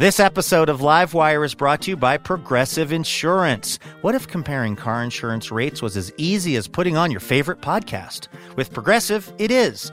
This episode of Livewire is brought to you by Progressive Insurance. What if comparing car insurance rates was as easy as putting on your favorite podcast? With Progressive, it is.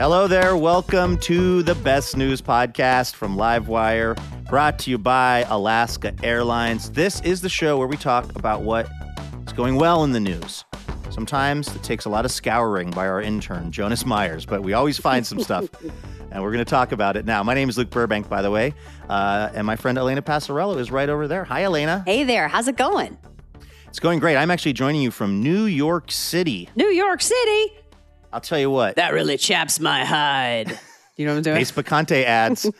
Hello there. Welcome to the Best News Podcast from Livewire, brought to you by Alaska Airlines. This is the show where we talk about what is going well in the news. Sometimes it takes a lot of scouring by our intern, Jonas Myers, but we always find some stuff. And we're going to talk about it now. My name is Luke Burbank, by the way, uh, and my friend Elena Passarello is right over there. Hi, Elena. Hey there, how's it going? It's going great. I'm actually joining you from New York City. New York City. I'll tell you what. That really chaps my hide. You know what I'm doing? Pace Picante ads.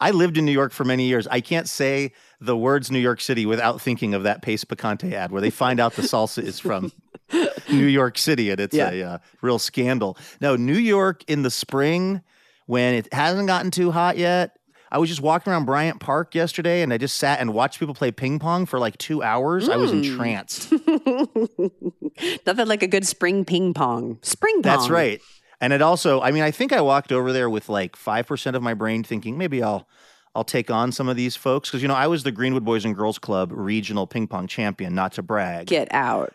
I lived in New York for many years. I can't say the words New York City without thinking of that Pace Picante ad where they find out the salsa is from New York City and it's Yeah. a uh, real scandal. No, New York in the spring when it hasn't gotten too hot yet. I was just walking around Bryant Park yesterday and I just sat and watched people play ping pong for like two hours. I was Mm. entranced. Nothing like a good spring ping pong. Spring pong. That's right. And it also, I mean, I think I walked over there with like 5% of my brain thinking maybe I'll I'll take on some of these folks because you know, I was the Greenwood Boys and Girls Club regional ping pong champion, not to brag. Get out.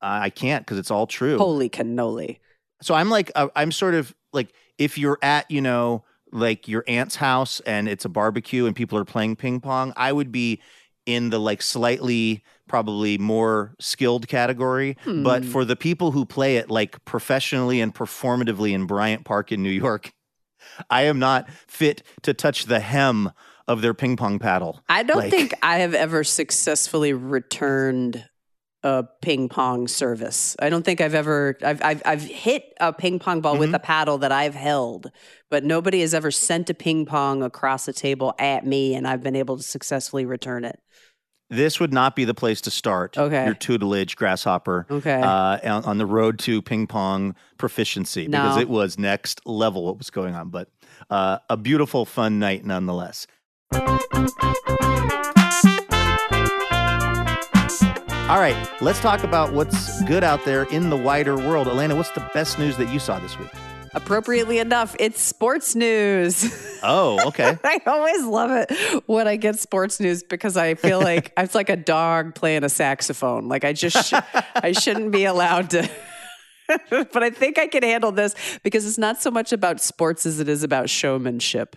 Uh, I can't because it's all true. Holy cannoli. So I'm like uh, I'm sort of like if you're at, you know, like your aunt's house and it's a barbecue and people are playing ping pong, I would be in the like slightly probably more skilled category. But Hmm. for the people who play it like professionally and performatively in Bryant Park in New York, I am not fit to touch the hem of their ping pong paddle. I don't Like- think I have ever successfully returned a ping pong service. I don't think I've ever I've I've, I've hit a ping pong ball Mm-hmm. with a paddle that I've held, but nobody has ever sent a ping pong across the table at me and I've been able to successfully return it. This would not be the place to start Okay. your tutelage, grasshopper. Okay. uh, on, on the road to ping pong proficiency because it was next level what was going on. But uh, a beautiful, fun night nonetheless. All right, let's talk about what's good out there in the wider world. Elena, what's the best news that you saw this week? Appropriately enough, it's sports news. Oh, okay. I always love it when I get sports news because I feel like it's like a dog playing a saxophone. Like I just sh- I shouldn't be allowed to. but I think I can handle this because it's not so much about sports as it is about showmanship.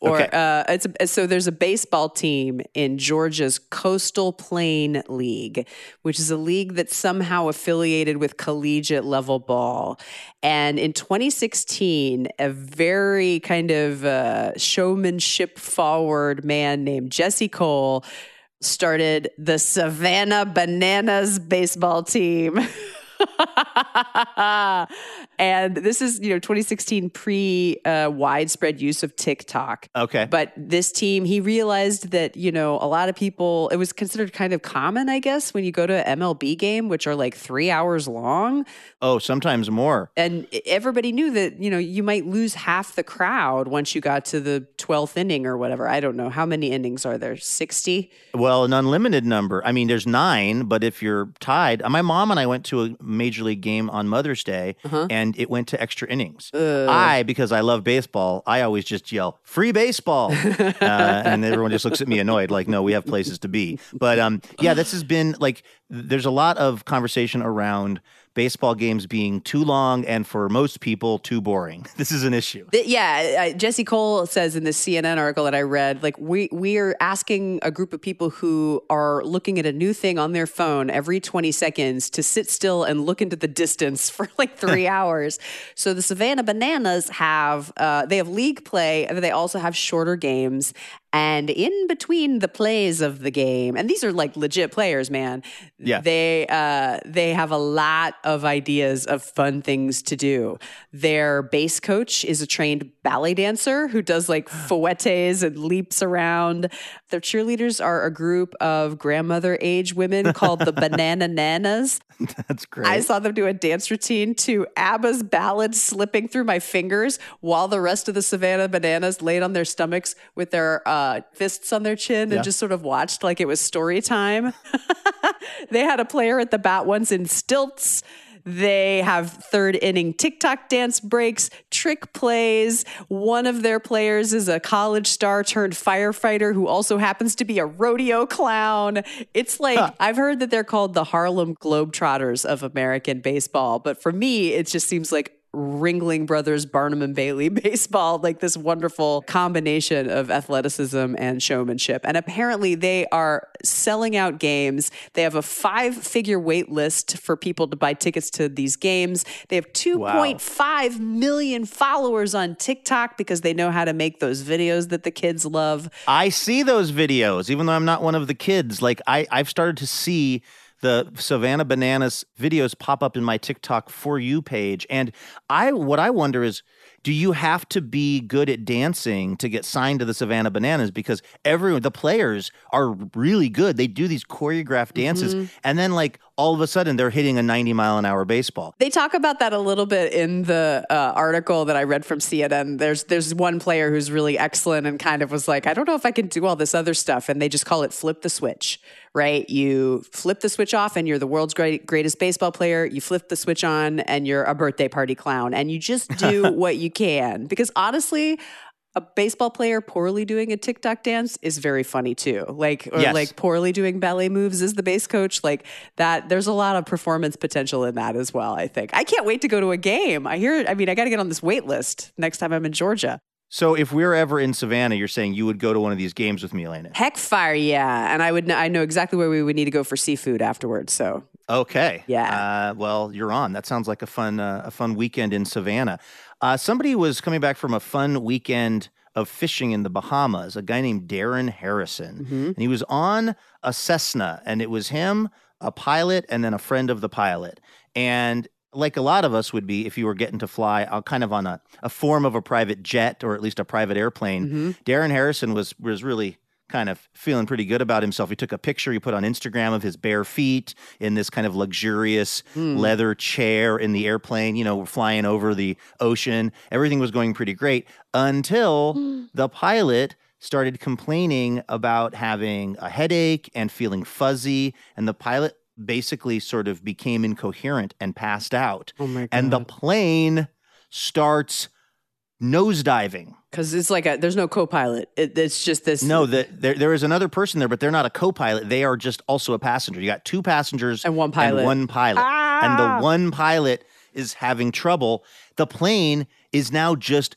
Or Okay. uh, it's so there's a baseball team in Georgia's Coastal Plain League, which is a league that's somehow affiliated with collegiate level ball. And in 2016, a very kind of uh, showmanship forward man named Jesse Cole started the Savannah Bananas baseball team. and this is, you know, 2016 pre uh, widespread use of TikTok. Okay. But this team, he realized that, you know, a lot of people, it was considered kind of common, I guess, when you go to an MLB game, which are like three hours long. oh, sometimes more. And everybody knew that, you know, you might lose half the crowd once you got to the 12th inning or whatever. I don't know. How many innings are there? 60? Well, an unlimited number. I mean, there's nine, but if you're tied, my mom and I went to a major league game on Mother's Day, and it went to extra innings. I, because I love baseball, I always just yell "free baseball," uh, and everyone just looks at me annoyed, like, "No, we have places to be." But um, yeah, this has been like there's a lot of conversation around baseball games being too long and for most people too boring. This is an issue. Yeah, uh, Jesse Cole says in the CNN article that I read, like we we are asking a group of people who are looking at a new thing on their phone every 20 seconds to sit still and look into the distance for like three hours. So the Savannah Bananas have uh, they have league play, and they also have shorter games. And in between the plays of the game, and these are like legit players, man. Yeah. They uh, they have a lot of ideas of fun things to do. Their base coach is a trained ballet dancer who does like fouettes and leaps around. Their cheerleaders are a group of grandmother age women called the Banana Nanas. That's great. I saw them do a dance routine to ABBA's ballad slipping through my fingers while the rest of the Savannah Bananas laid on their stomachs with their uh, Uh, fists on their chin Yeah. and just sort of watched like it was story time. they had a player at the bat once in stilts. They have third inning TikTok dance breaks, trick plays. One of their players is a college star turned firefighter who also happens to be a rodeo clown. It's like, I've heard that they're called the Harlem Globetrotters of American baseball. But for me, it just seems like Ringling Brothers, Barnum and Bailey baseball, like this wonderful combination of athleticism and showmanship. And apparently, they are selling out games. They have a five figure wait list for people to buy tickets to these games. They have 2.5 million followers on TikTok because they know how to make those videos that the kids love. I see those videos, even though I'm not one of the kids. Like I, I've started to see the Savannah Bananas videos pop up in my TikTok for you page. And I what I wonder is do you have to be good at dancing to get signed to the Savannah Bananas? Because everyone, the players are really good. They do these choreographed dances, and then like all of a sudden they're hitting a 90 mile an hour baseball. They talk about that a little bit in the uh, article that I read from CNN. There's there's one player who's really excellent and kind of was like, I don't know if I can do all this other stuff, and they just call it flip the switch. Right? You flip the switch off, and you're the world's great, greatest baseball player. You flip the switch on, and you're a birthday party clown, and you just do what you can. Because honestly. A baseball player poorly doing a TikTok dance is very funny too. Like, or Yes. like poorly doing ballet moves as the base coach. Like that, there's a lot of performance potential in that as well, I think. I can't wait to go to a game. I hear, I mean, I got to get on this wait list next time I'm in Georgia. So if we're ever in Savannah, you're saying you would go to one of these games with me, Elena. Heck fire, yeah. And I would, know, I know exactly where we would need to go for seafood afterwards. So Okay. Yeah. Uh, well, you're on. That sounds like a fun, uh, a fun weekend in Savannah. Uh, somebody was coming back from a fun weekend of fishing in the Bahamas. A guy named Darren Harrison, and he was on a Cessna, and it was him, a pilot, and then a friend of the pilot. And like a lot of us would be if you were getting to fly uh, kind of on a, a form of a private jet or at least a private airplane. Darren Harrison was was really kind of feeling pretty good about himself. He took a picture he put on Instagram of his bare feet in this kind of luxurious hmm. leather chair in the airplane, you know, flying over the ocean. Everything was going pretty great until the pilot started complaining about having a headache and feeling fuzzy and the pilot basically sort of became incoherent and passed out. Oh my And the plane starts nosediving. Because it's like a, there's no co-pilot. It, it's just this. No, that there, there is another person there, but they're not a co-pilot. They are just also a passenger. You got two passengers And one pilot. one pilot, and Ah! the one pilot is having trouble. The plane is now just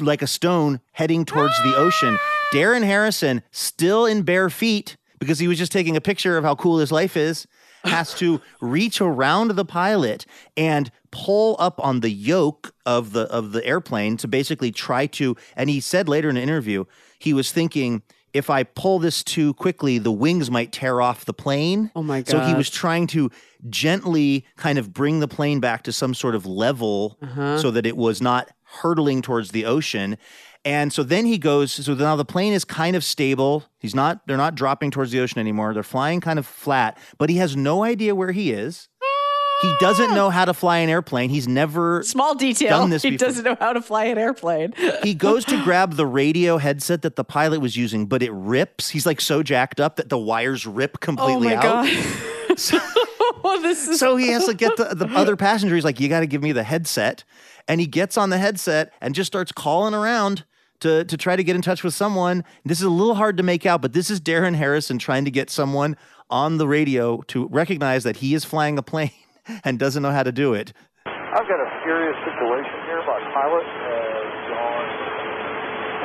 like a stone heading towards the ocean. Darren Harrison, still in bare feet because he was just taking a picture of how cool his life is, has to reach around the pilot and pull up on the yoke of the of the airplane to basically try to and he said later in an interview he was thinking if I pull this too quickly, the wings might tear off the plane. Oh my God. So he was trying to gently kind of bring the plane back to some sort of level Uh-huh. so that it was not hurtling towards the ocean. And so then he goes, so now the plane is kind of stable. He's not, they're not dropping towards the ocean anymore. They're flying kind of flat, but he has no idea where he is. He doesn't ah! know how to fly an airplane. He's never Small detail. Done this he before. doesn't know how to fly an airplane. he goes to grab the radio headset that the pilot was using, but it rips. He's like so jacked up that the wires rip Oh completely my out. god. Oh, this is So he has to get the, the other passenger. He's like, "You got to give me the headset," and he gets on the headset and just starts calling around to to try to get in touch with someone. This is a little hard to make out, but this is Darren Harrison trying to get someone on the radio to recognize that he is flying a plane and doesn't know how to do it. I've got a serious situation here. My pilot uh, has gone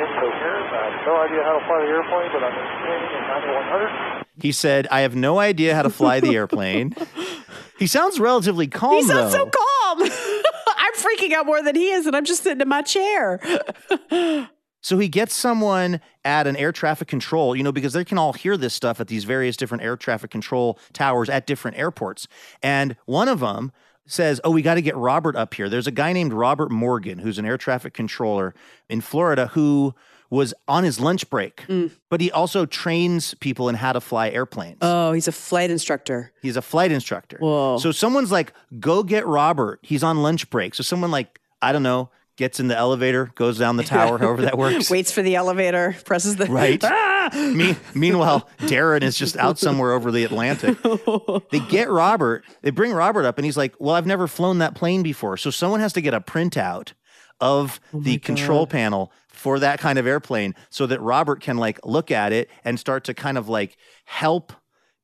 incoherent. I have no idea how to fly the airplane, but I'm maintaining in 9100. He said, "I have no idea how to fly the airplane." He sounds relatively calm, he sounds though. so calm. I'm freaking out more than he is, and I'm just sitting in my chair. So he gets someone at an air traffic control, you know, because they can all hear this stuff at these various different air traffic control towers at different airports. And one of them says, Oh, we got to get Robert up here. There's a guy named Robert Morgan who's an air traffic controller in Florida who was on his lunch break, but he also trains people in how to fly airplanes. Oh, he's a flight instructor. He's a flight instructor. Whoa. So someone's like, go get Robert. He's on lunch break. So someone like, I don't know, gets in the elevator, goes down the tower, however that works. Waits for the elevator, presses the Right. Ah! Me- meanwhile, Darren is just out somewhere over the Atlantic. They get Robert, they bring Robert up, and he's like, Well, I've never flown that plane before. So someone has to get a printout of Oh the control panel for that kind of airplane so that Robert can like look at it and start to kind of like help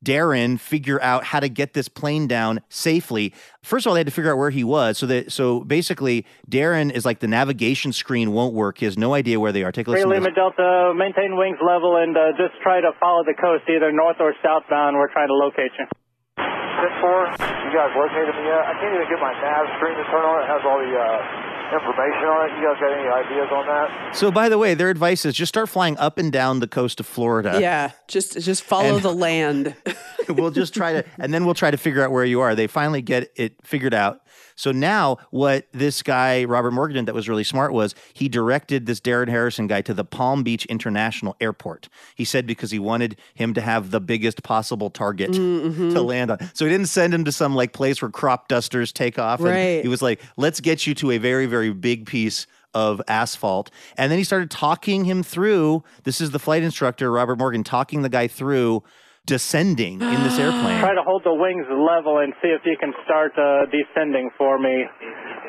Darren figure out how to get this plane down safely. First of all, they had to figure out where he was. So that so basically Darren is like the navigation screen won't work. He has no idea where they are. Take a listen. to Lima. Delta, maintain wings level and uh, just try to follow the coast, either north or southbound. We're trying to locate you. 10-4, you guys located me yet? I can't even get my nav screen to turn on. It has all the uh, information on it. You guys got any ideas on that? So, by the way, their advice is just start flying up and down the coast of Florida. Yeah, just just follow the land. we'll just try to, and then we'll try to figure out where you are. They finally get it figured out. So now, what this guy Robert Morgan did that was really smart was he directed this Darren Harrison guy to the Palm Beach International Airport. He said because he wanted him to have the biggest possible target mm-hmm. to land on. So he didn't send him to some like place where crop dusters take off. And Right. He was like, let's get you to a very, very big piece of asphalt. And then he started talking him through. This is the flight instructor, Robert Morgan, talking the guy through descending in this airplane. Try to hold the wings level and see if you can start uh, descending for me.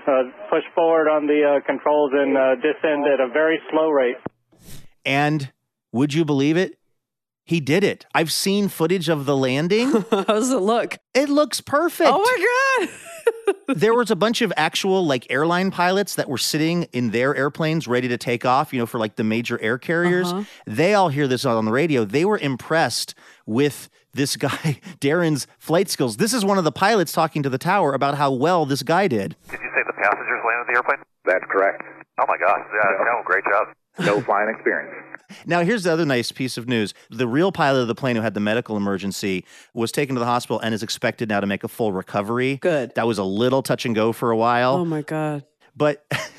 Uh, push forward on the uh, controls and uh, descend at a very slow rate. And would you believe it? He did it. I've seen footage of the landing. How does it look? It looks perfect. Oh my god! There was a bunch of actual like airline pilots that were sitting in their airplanes ready to take off, you know, for like the major air carriers. Uh-huh. They all hear this on the radio. They were impressed with this guy, Darren's flight skills. This is one of the pilots talking to the tower about how well this guy did. Did you say the passengers landed the airplane? That's correct. Oh my gosh, yeah, no, great job. No flying experience. Now, here's the other nice piece of news. The real pilot of the plane who had the medical emergency was taken to the hospital and is expected now to make a full recovery. Good. That was a little touch and go for a while. Oh my god! But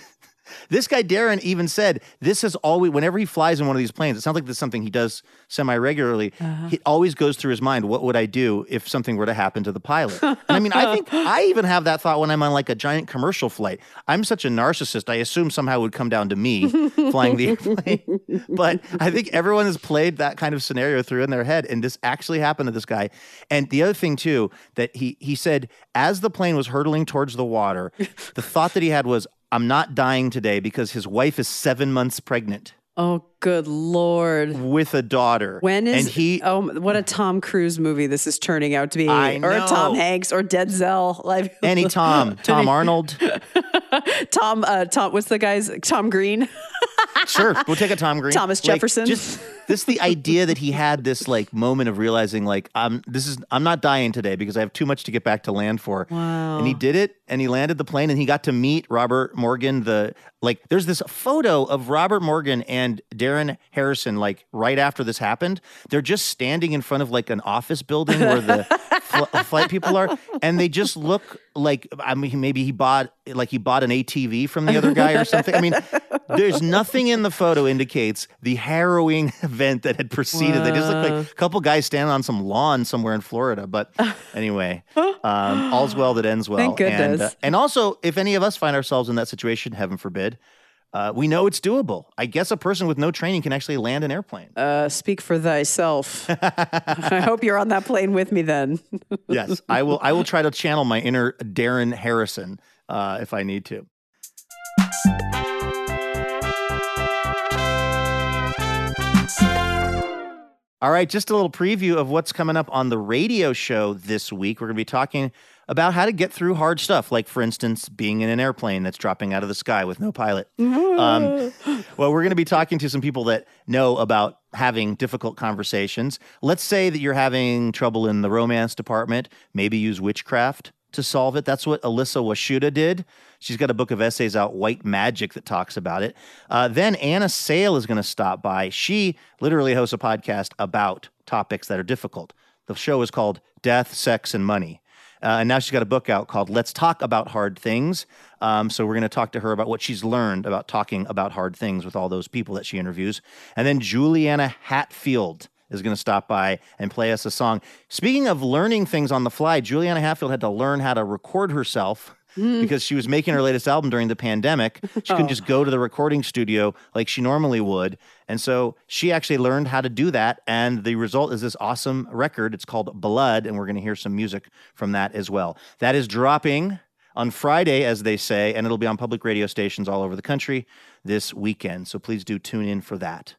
this guy Darren even said this is always whenever he flies in one of these planes. It sounds like this is something he does semi regularly. It uh-huh. always goes through his mind, what would I do if something were to happen to the pilot? And I mean, I think I even have that thought when I'm on like a giant commercial flight. I'm such a narcissist. I assume somehow it would come down to me flying the airplane. but I think everyone has played that kind of scenario through in their head, and this actually happened to this guy. And the other thing too that he he said as the plane was hurtling towards the water, the thought that he had was, "I'm not dying today because his wife is seven months pregnant. Oh good lord! with a daughter." When is and he? Oh, what a Tom Cruise movie this is turning out to be, I or Tom. Hanks, or Denzel. Like Any Tom, Tom Arnold, Tom, uh, Tom. What's the guy's Tom Green? sure, we'll take a Tom Green, Thomas Like, Jefferson. Just this, the idea that he had this like moment of realizing, like, I'm this is I'm not dying today because I have too much to get back to land for. Wow. And he did it, and he landed the plane, and he got to meet Robert Morgan. The like, there's this photo of Robert Morgan and Darren Harrison, like right after this happened. They're just standing in front of like an office building where the fl- flight people are, and they just look like I mean, maybe he bought like he bought an ATV from the other guy or something. I mean, there's nothing in the photo indicates the harrowing event that had preceded. They just look like a couple guys standing on some lawn somewhere in Florida. But anyway, um, all's well that ends well. Thank And, goodness. uh, and also, if any of us find ourselves in that situation, heaven forbid, Uh, we know it's doable. I guess a person with no training can actually land an airplane. Uh, speak for thyself. I hope you're on that plane with me then. yes, I will. I will try to channel my inner Darren Harrison uh, if I need to. All right, just a little preview of what's coming up on the radio show this week. We're going to be talking about how to get through hard stuff, like, for instance, being in an airplane that's dropping out of the sky with no pilot. Um, well, we're going to be talking to some people that know about having difficult conversations. Let's say that you're having trouble in the romance department, maybe use witchcraft to solve it. That's what Elissa Washuta did. She's got a book of essays out, White Magic, that talks about it. Uh, then Anna Sale is going to stop by. She literally hosts a podcast about topics that are difficult. The show is called Death, Sex, and Money. Uh, and now she's got a book out called Let's Talk About Hard Things. Um, so we're going to talk to her about what she's learned about talking about hard things with all those people that she interviews. And then Juliana Hatfield is going to stop by and play us a song. Speaking of learning things on the fly, Juliana Hatfield had to learn how to record herself Mm. because she was making her latest album during the pandemic. She couldn't Oh. just go to the recording studio like she normally would. And so she actually learned how to do that. And the result is this awesome record. It's called Blood, and we're going to hear some music from that as well. That is dropping on Friday, as they say, and it'll be on public radio stations all over the country this weekend. So please do tune in for that.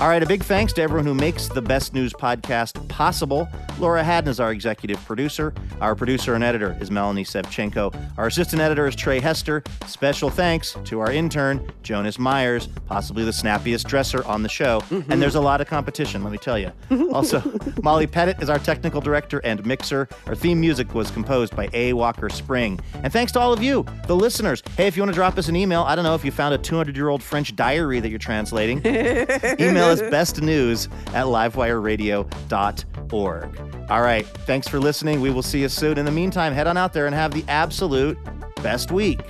All right, a big thanks to everyone who makes the Best News podcast possible. Laura Haddon is our executive producer. Our producer and editor is Melanie Sevcenko. Our assistant editor is Trey Hester. Special thanks to our intern, Jonas Myers, possibly the snappiest dresser on the show. And mm-hmm. there's a lot of competition, let me tell you. also, Molly Pettit is our technical director and mixer. Our theme music was composed by A. Walker Spring. And thanks to all of you, the listeners. Hey, if you want to drop us an email, I don't know if you found a 200 year old French diary that you're translating. Email us bestnews at livewireradio.org. All right. Thanks for listening. We will see you soon. In the meantime, head on out there and have the absolute best week.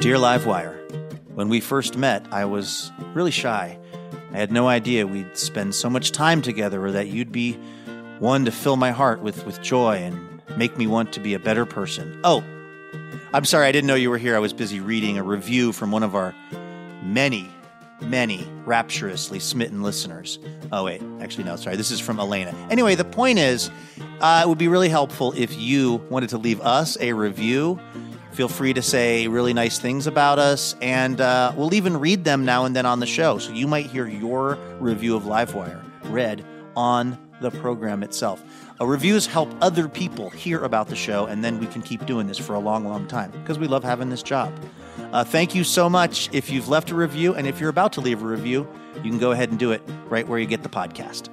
Dear Livewire, when we first met, I was really shy. I had no idea we'd spend so much time together or that you'd be one to fill my heart with, with joy and make me want to be a better person. Oh, I'm sorry, I didn't know you were here. I was busy reading a review from one of our many, many rapturously smitten listeners. Oh, wait, actually, no, sorry. This is from Elena. Anyway, the point is, uh, it would be really helpful if you wanted to leave us a review. Feel free to say really nice things about us, and uh, we'll even read them now and then on the show. So you might hear your review of Livewire read on the program itself. Uh, reviews help other people hear about the show, and then we can keep doing this for a long, long time because we love having this job. Uh, thank you so much. If you've left a review, and if you're about to leave a review, you can go ahead and do it right where you get the podcast.